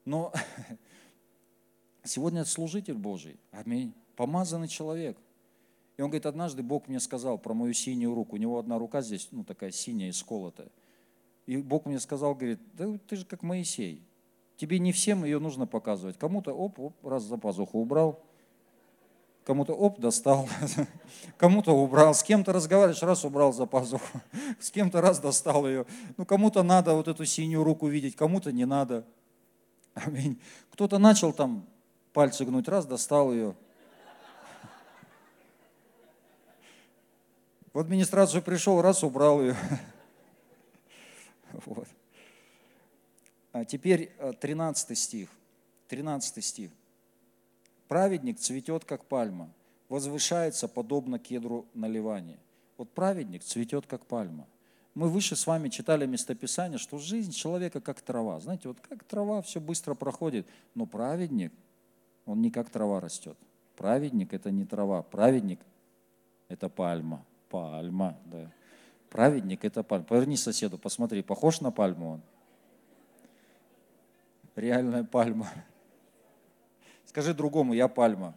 Но сегодня служитель Божий, аминь, помазанный человек. И он говорит, однажды Бог мне сказал про мою синюю руку, у него одна рука здесь, ну, такая синяя, исколотая. И Бог мне сказал, говорит, да ты же как Моисей, тебе не всем ее нужно показывать. Кому-то, оп, оп, раз за пазуху убрал, Кому-то оп, достал, кому-то убрал, с кем-то разговариваешь, раз убрал за пазуху, с кем-то раз достал ее. Ну, кому-то надо вот эту синюю руку видеть, кому-то не надо. Аминь. Кто-то начал там пальцы гнуть, раз достал ее. В администрацию пришел, раз убрал ее. Вот. А теперь 13 э, стих. 13 стих. Праведник цветет, как пальма, возвышается, подобно кедру на Ливане. Вот праведник цветет, как пальма. Мы выше с вами читали местописание, что жизнь человека как трава. Знаете, вот как трава все быстро проходит, но праведник, он не как трава растет. Праведник – это не трава, праведник – это пальма. Пальма, да. Праведник – это пальма. Поверни соседу, посмотри, похож на пальму он? Реальная пальма. Скажи другому, я пальма,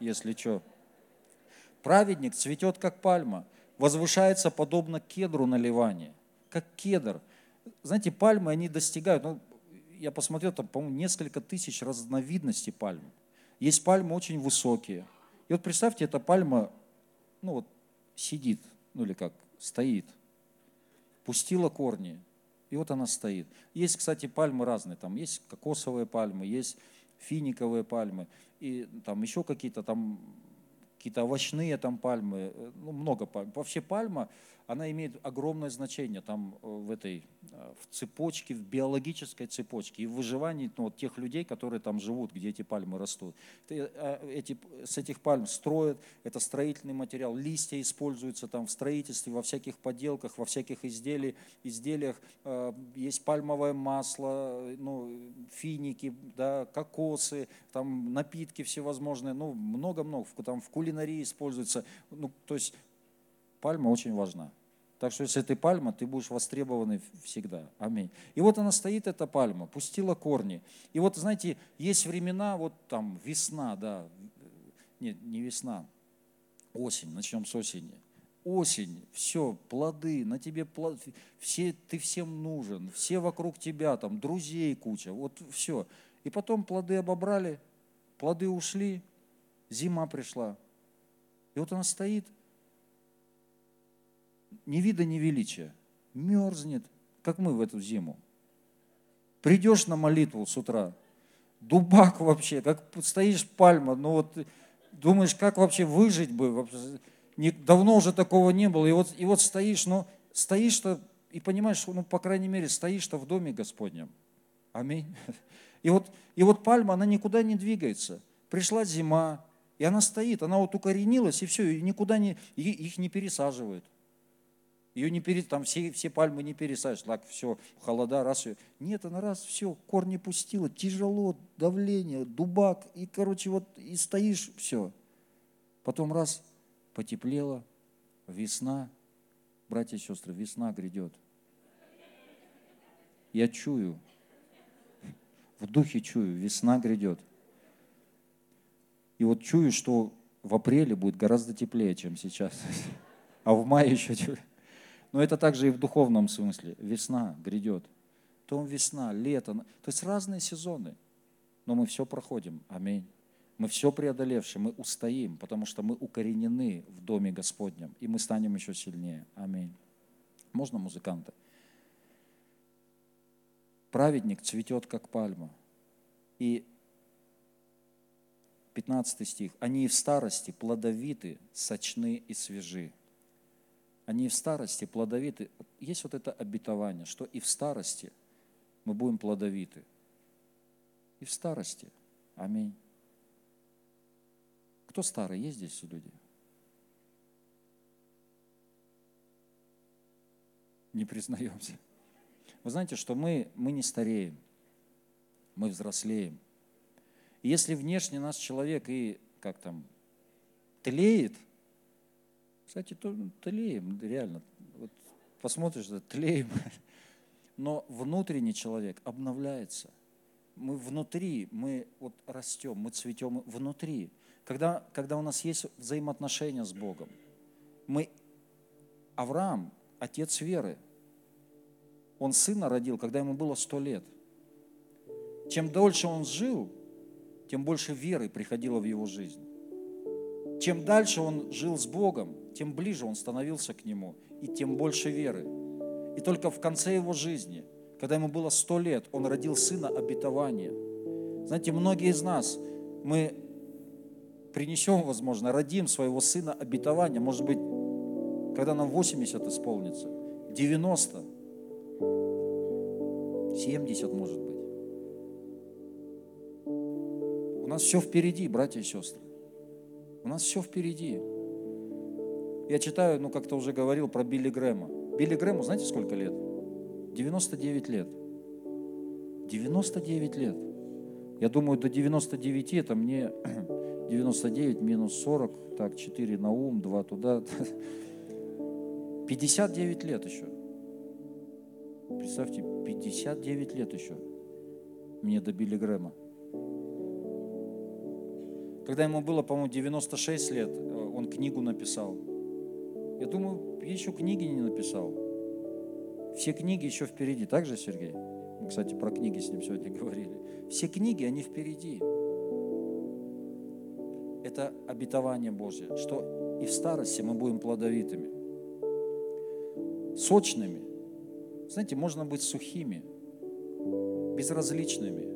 если что. Праведник цветет, как пальма, возвышается подобно кедру на Ливане, как кедр. Знаете, пальмы, они достигают, ну, я посмотрел, там, по-моему, несколько тысяч разновидностей пальм. Есть пальмы очень высокие. И вот представьте, эта пальма, ну вот, сидит, ну или как, стоит, пустила корни, и вот она стоит. Есть, кстати, пальмы разные, там есть кокосовые пальмы, есть финиковые пальмы и там еще какие-то там какие-то овощные там пальмы, э, ну, много пальм. Вообще пальма, она имеет огромное значение там э, в этой, э, в цепочке, в биологической цепочке и в выживании ну, вот тех людей, которые там живут, где эти пальмы растут. Эти, с этих пальм строят, это строительный материал, листья используются там в строительстве, во всяких поделках, во всяких изделиях, изделиях есть пальмовое масло, ну, финики, да, кокосы, там напитки всевозможные, ну, много-много, там в кулинарии используется, ну, то есть пальма очень важна. Так что если ты пальма, ты будешь востребованный всегда. Аминь. И вот она стоит, эта пальма, пустила корни. И вот, знаете, есть времена, вот там весна, да, нет, не весна, осень, начнем с осени. Осень, все, плоды, на тебе плод, все, ты всем нужен, все вокруг тебя, там, друзей куча, вот все. И потом плоды обобрали, плоды ушли, зима пришла. И вот она стоит, ни вида, ни величия. Мерзнет, как мы в эту зиму. Придешь на молитву с утра, дубак вообще, как стоишь пальма, ну вот думаешь, как вообще выжить бы, давно уже такого не было, и вот, и вот стоишь, но стоишь-то и понимаешь, что, ну, по крайней мере, стоишь-то в доме Господнем. Аминь. И вот, и вот пальма, она никуда не двигается. Пришла зима, и она стоит, она вот укоренилась, и все, и никуда не, их не пересаживают. Ее не пере, там все, все пальмы не пересадишь, так все, холода, раз ее. Нет, она раз, все, корни пустила, тяжело, давление, дубак, и, короче, вот, и стоишь, все. Потом раз, потеплело, весна, Братья и сестры, весна грядет. Я чую, в духе чую, весна грядет. И вот чую, что в апреле будет гораздо теплее, чем сейчас. А в мае еще теплее. Но это также и в духовном смысле. Весна грядет. То весна, лето. То есть разные сезоны. Но мы все проходим. Аминь. Мы все преодолевшие, мы устоим, потому что мы укоренены в Доме Господнем, и мы станем еще сильнее. Аминь. Можно музыканта? Праведник цветет, как пальма. И 15 стих. Они и в старости плодовиты, сочны и свежи. Они в старости плодовиты. Есть вот это обетование, что и в старости мы будем плодовиты. И в старости. Аминь. Кто старый? Есть здесь люди? Не признаемся. Вы знаете, что мы, мы не стареем, мы взрослеем. И если внешне наш человек и, как там, тлеет, кстати, то тлеем, реально, вот посмотришь, да, тлеем, но внутренний человек обновляется. Мы внутри, мы вот растем, мы цветем внутри. Когда, когда у нас есть взаимоотношения с Богом, мы, Авраам, отец веры, он сына родил, когда ему было сто лет. Чем дольше он жил, тем больше веры приходило в его жизнь. Чем дальше он жил с Богом, тем ближе он становился к Нему, и тем больше веры. И только в конце его жизни, когда ему было сто лет, он родил сына обетования. Знаете, многие из нас, мы принесем, возможно, родим своего сына обетования, может быть, когда нам 80 исполнится, 90, 70, может быть. У нас все впереди, братья и сестры. У нас все впереди. Я читаю, ну, как-то уже говорил про Билли Грэма. Билли Грэму, знаете, сколько лет? 99 лет. 99 лет. Я думаю, до 99 это мне 99 минус 40, так, 4 на ум, 2 туда. 59 лет еще. Представьте, 59 лет еще мне до Билли Грэма. Когда ему было, по-моему, 96 лет, э, он книгу написал. Я думаю, я еще книги не написал. Все книги еще впереди. Так же, Сергей? Мы, кстати, про книги с ним сегодня говорили. Все книги, они впереди. Это обетование Божье, что и в старости мы будем плодовитыми, сочными. Знаете, можно быть сухими, безразличными.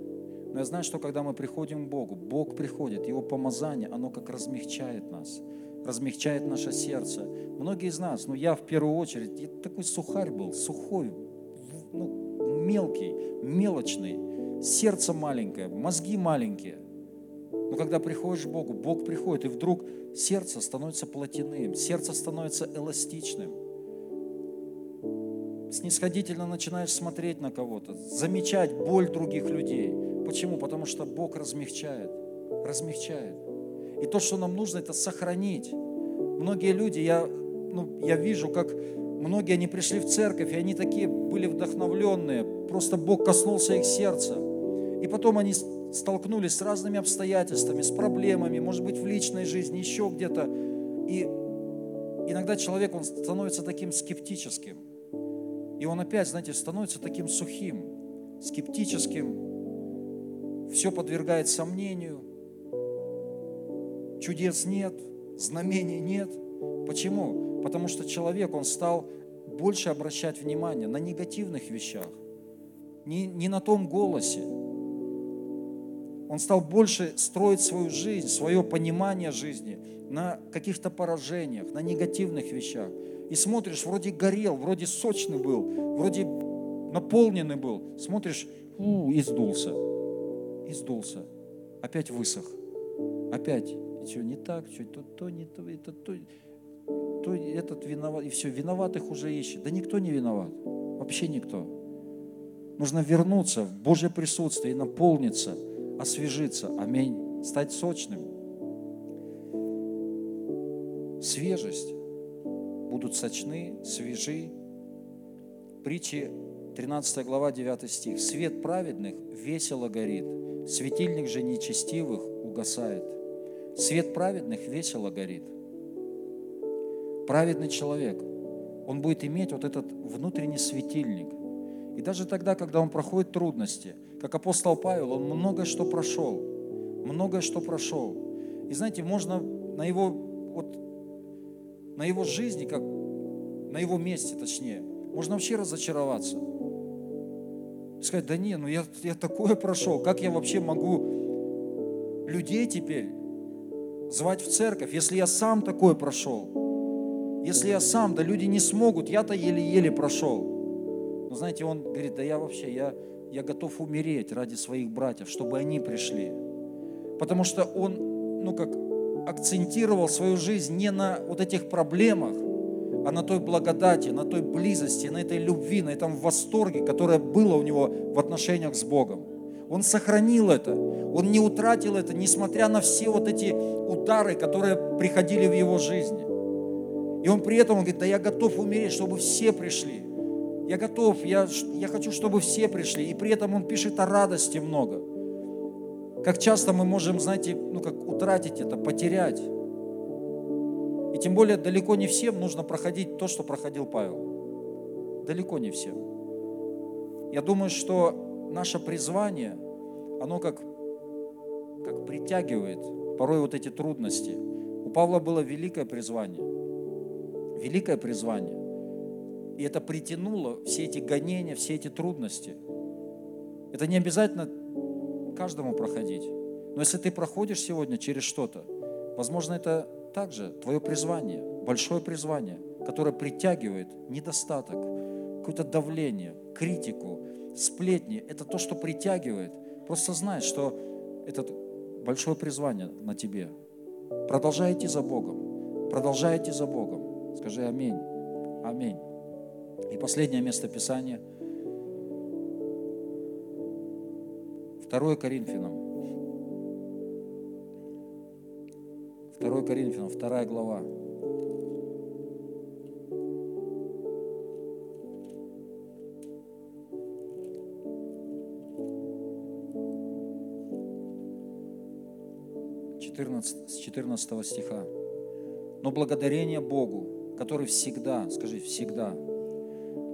Но я знаю, что когда мы приходим к Богу, Бог приходит, Его помазание, оно как размягчает нас, размягчает наше сердце. Многие из нас, ну я в первую очередь, я такой сухарь был, сухой, ну, мелкий, мелочный, сердце маленькое, мозги маленькие. Но когда приходишь к Богу, Бог приходит, и вдруг сердце становится плотяным, сердце становится эластичным. Снисходительно начинаешь смотреть на кого-то, замечать боль других людей. Почему? Потому что Бог размягчает, размягчает. И то, что нам нужно, это сохранить. Многие люди, я, ну, я вижу, как многие они пришли в церковь, и они такие были вдохновленные. Просто Бог коснулся их сердца. И потом они столкнулись с разными обстоятельствами, с проблемами, может быть, в личной жизни, еще где-то. И иногда человек, он становится таким скептическим. И он опять, знаете, становится таким сухим, скептическим. Все подвергает сомнению. Чудес нет, знамений нет. Почему? Потому что человек, он стал больше обращать внимание на негативных вещах, не, не на том голосе, он стал больше строить свою жизнь, свое понимание жизни на каких-то поражениях, на негативных вещах. И смотришь, вроде горел, вроде сочный был, вроде наполненный был. Смотришь, у, и сдулся, и сдулся. Опять высох. Опять, и что, не так, что то, то, не то, это то, то этот виноват. И все, виноватых уже ищет. Да никто не виноват. Вообще никто. Нужно вернуться в Божье присутствие и наполниться – освежиться, аминь, стать сочным. Свежесть. будут сочны, свежи. Притчи 13 глава 9 стих. Свет праведных весело горит, светильник же нечестивых угасает. Свет праведных весело горит. Праведный человек, он будет иметь вот этот внутренний светильник. И даже тогда, когда он проходит трудности, как апостол Павел, он многое что прошел, многое что прошел. И знаете, можно на его, вот, на его жизни, как на его месте точнее, можно вообще разочароваться. Сказать, да не, ну я, я такое прошел, как я вообще могу людей теперь звать в церковь, если я сам такое прошел? Если я сам, да люди не смогут, я-то еле-еле прошел. Но знаете, он говорит, да я вообще, я, я готов умереть ради своих братьев, чтобы они пришли. Потому что он, ну как, акцентировал свою жизнь не на вот этих проблемах, а на той благодати, на той близости, на этой любви, на этом восторге, которое было у него в отношениях с Богом. Он сохранил это, он не утратил это, несмотря на все вот эти удары, которые приходили в его жизни. И он при этом он говорит, да я готов умереть, чтобы все пришли. Я готов, я, я хочу, чтобы все пришли. И при этом он пишет о радости много. Как часто мы можем, знаете, ну как утратить это, потерять. И тем более далеко не всем нужно проходить то, что проходил Павел. Далеко не всем. Я думаю, что наше призвание, оно как, как притягивает порой вот эти трудности. У Павла было великое призвание. Великое призвание. И это притянуло все эти гонения, все эти трудности. Это не обязательно каждому проходить. Но если ты проходишь сегодня через что-то, возможно, это также твое призвание, большое призвание, которое притягивает недостаток, какое-то давление, критику, сплетни. Это то, что притягивает. Просто знай, что это большое призвание на тебе. Продолжай идти за Богом. Продолжай идти за Богом. Скажи аминь. Аминь. И последнее место Писания. 2 Коринфянам. 2 Коринфянам, 2 глава. С 14 стиха. Но благодарение Богу, который всегда, скажи, всегда,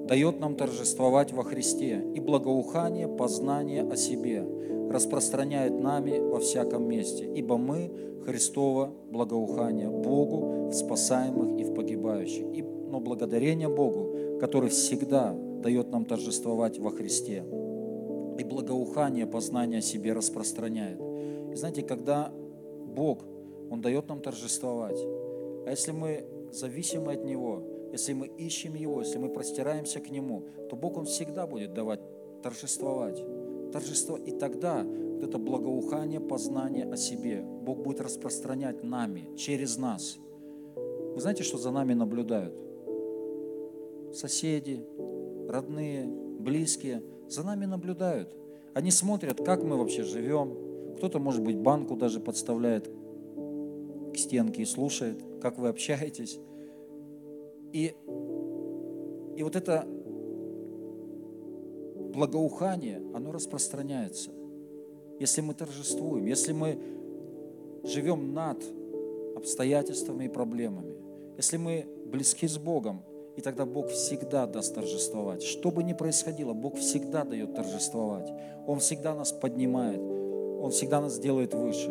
дает нам торжествовать во Христе, и благоухание, познание о себе распространяет нами во всяком месте, ибо мы Христово благоухание Богу в спасаемых и в погибающих. И, но благодарение Богу, который всегда дает нам торжествовать во Христе, и благоухание, познание о себе распространяет. И знаете, когда Бог, Он дает нам торжествовать, а если мы зависимы от Него, если мы ищем Его, если мы простираемся к Нему, то Бог Он всегда будет давать торжествовать. Торжество. И тогда вот это благоухание, познание о себе Бог будет распространять нами, через нас. Вы знаете, что за нами наблюдают? Соседи, родные, близкие за нами наблюдают. Они смотрят, как мы вообще живем. Кто-то, может быть, банку даже подставляет к стенке и слушает, как вы общаетесь. И, и вот это благоухание, оно распространяется. Если мы торжествуем, если мы живем над обстоятельствами и проблемами, если мы близки с Богом, и тогда Бог всегда даст торжествовать. Что бы ни происходило, Бог всегда дает торжествовать. Он всегда нас поднимает, Он всегда нас делает выше.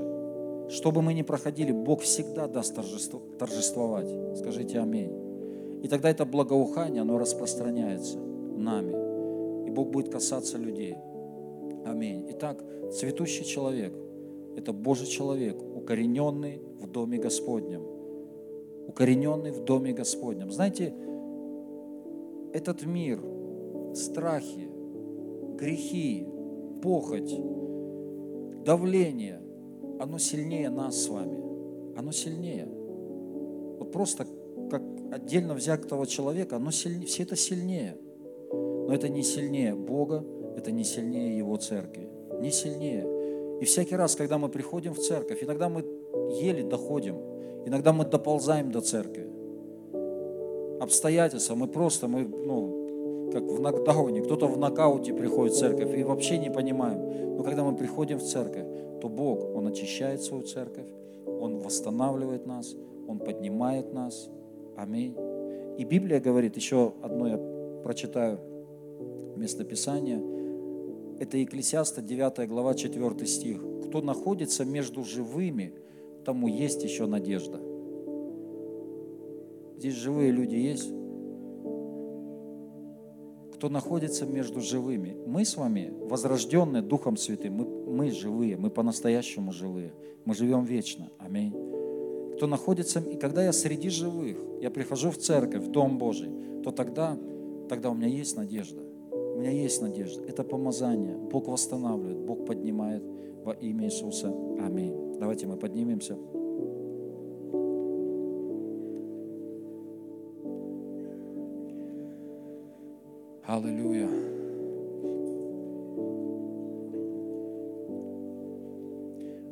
Что бы мы ни проходили, Бог всегда даст торжествовать. Скажите аминь. И тогда это благоухание, оно распространяется нами. И Бог будет касаться людей. Аминь. Итак, цветущий человек – это Божий человек, укорененный в Доме Господнем. Укорененный в Доме Господнем. Знаете, этот мир, страхи, грехи, похоть, давление, оно сильнее нас с вами. Оно сильнее. Вот просто как отдельно взятого человека, оно сильнее, все это сильнее. Но это не сильнее Бога, это не сильнее Его церкви. Не сильнее. И всякий раз, когда мы приходим в церковь, иногда мы еле доходим, иногда мы доползаем до церкви. обстоятельства, мы просто, мы, ну, как в нокдауне, кто-то в нокауте приходит в церковь и вообще не понимаем. Но когда мы приходим в церковь, то Бог, Он очищает свою церковь, Он восстанавливает нас, Он поднимает нас. Аминь. И Библия говорит, еще одно я прочитаю местописание, это Екклесиаста 9 глава 4 стих. Кто находится между живыми, тому есть еще надежда. Здесь живые люди есть. Кто находится между живыми. Мы с вами, возрожденные Духом Святым, мы, мы живые, мы по-настоящему живые. Мы живем вечно. Аминь. Кто находится, и когда я среди живых, я прихожу в церковь, в Дом Божий, то тогда, тогда у меня есть надежда. У меня есть надежда. Это помазание. Бог восстанавливает, Бог поднимает во имя Иисуса. Аминь. Давайте мы поднимемся. Аллилуйя.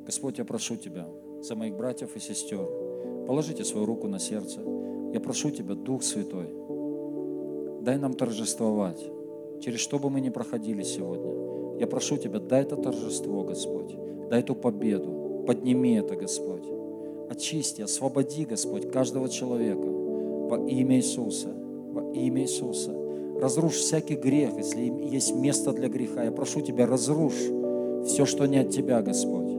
Господь, я прошу Тебя за моих братьев и сестер. Положите свою руку на сердце. Я прошу Тебя, Дух Святой, дай нам торжествовать, через что бы мы ни проходили сегодня. Я прошу Тебя, дай это торжество, Господь, дай эту победу, подними это, Господь. Очисти, освободи, Господь, каждого человека во имя Иисуса, во имя Иисуса. Разрушь всякий грех, если есть место для греха. Я прошу Тебя, разрушь все, что не от Тебя, Господь,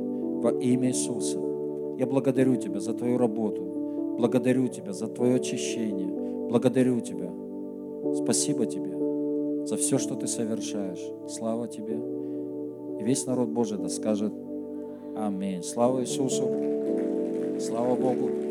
во имя Иисуса. Я благодарю Тебя за Твою работу, благодарю Тебя за Твое очищение, благодарю Тебя. Спасибо Тебе за все, что Ты совершаешь. Слава Тебе. И весь народ Божий да скажет Аминь. Слава Иисусу. Слава Богу.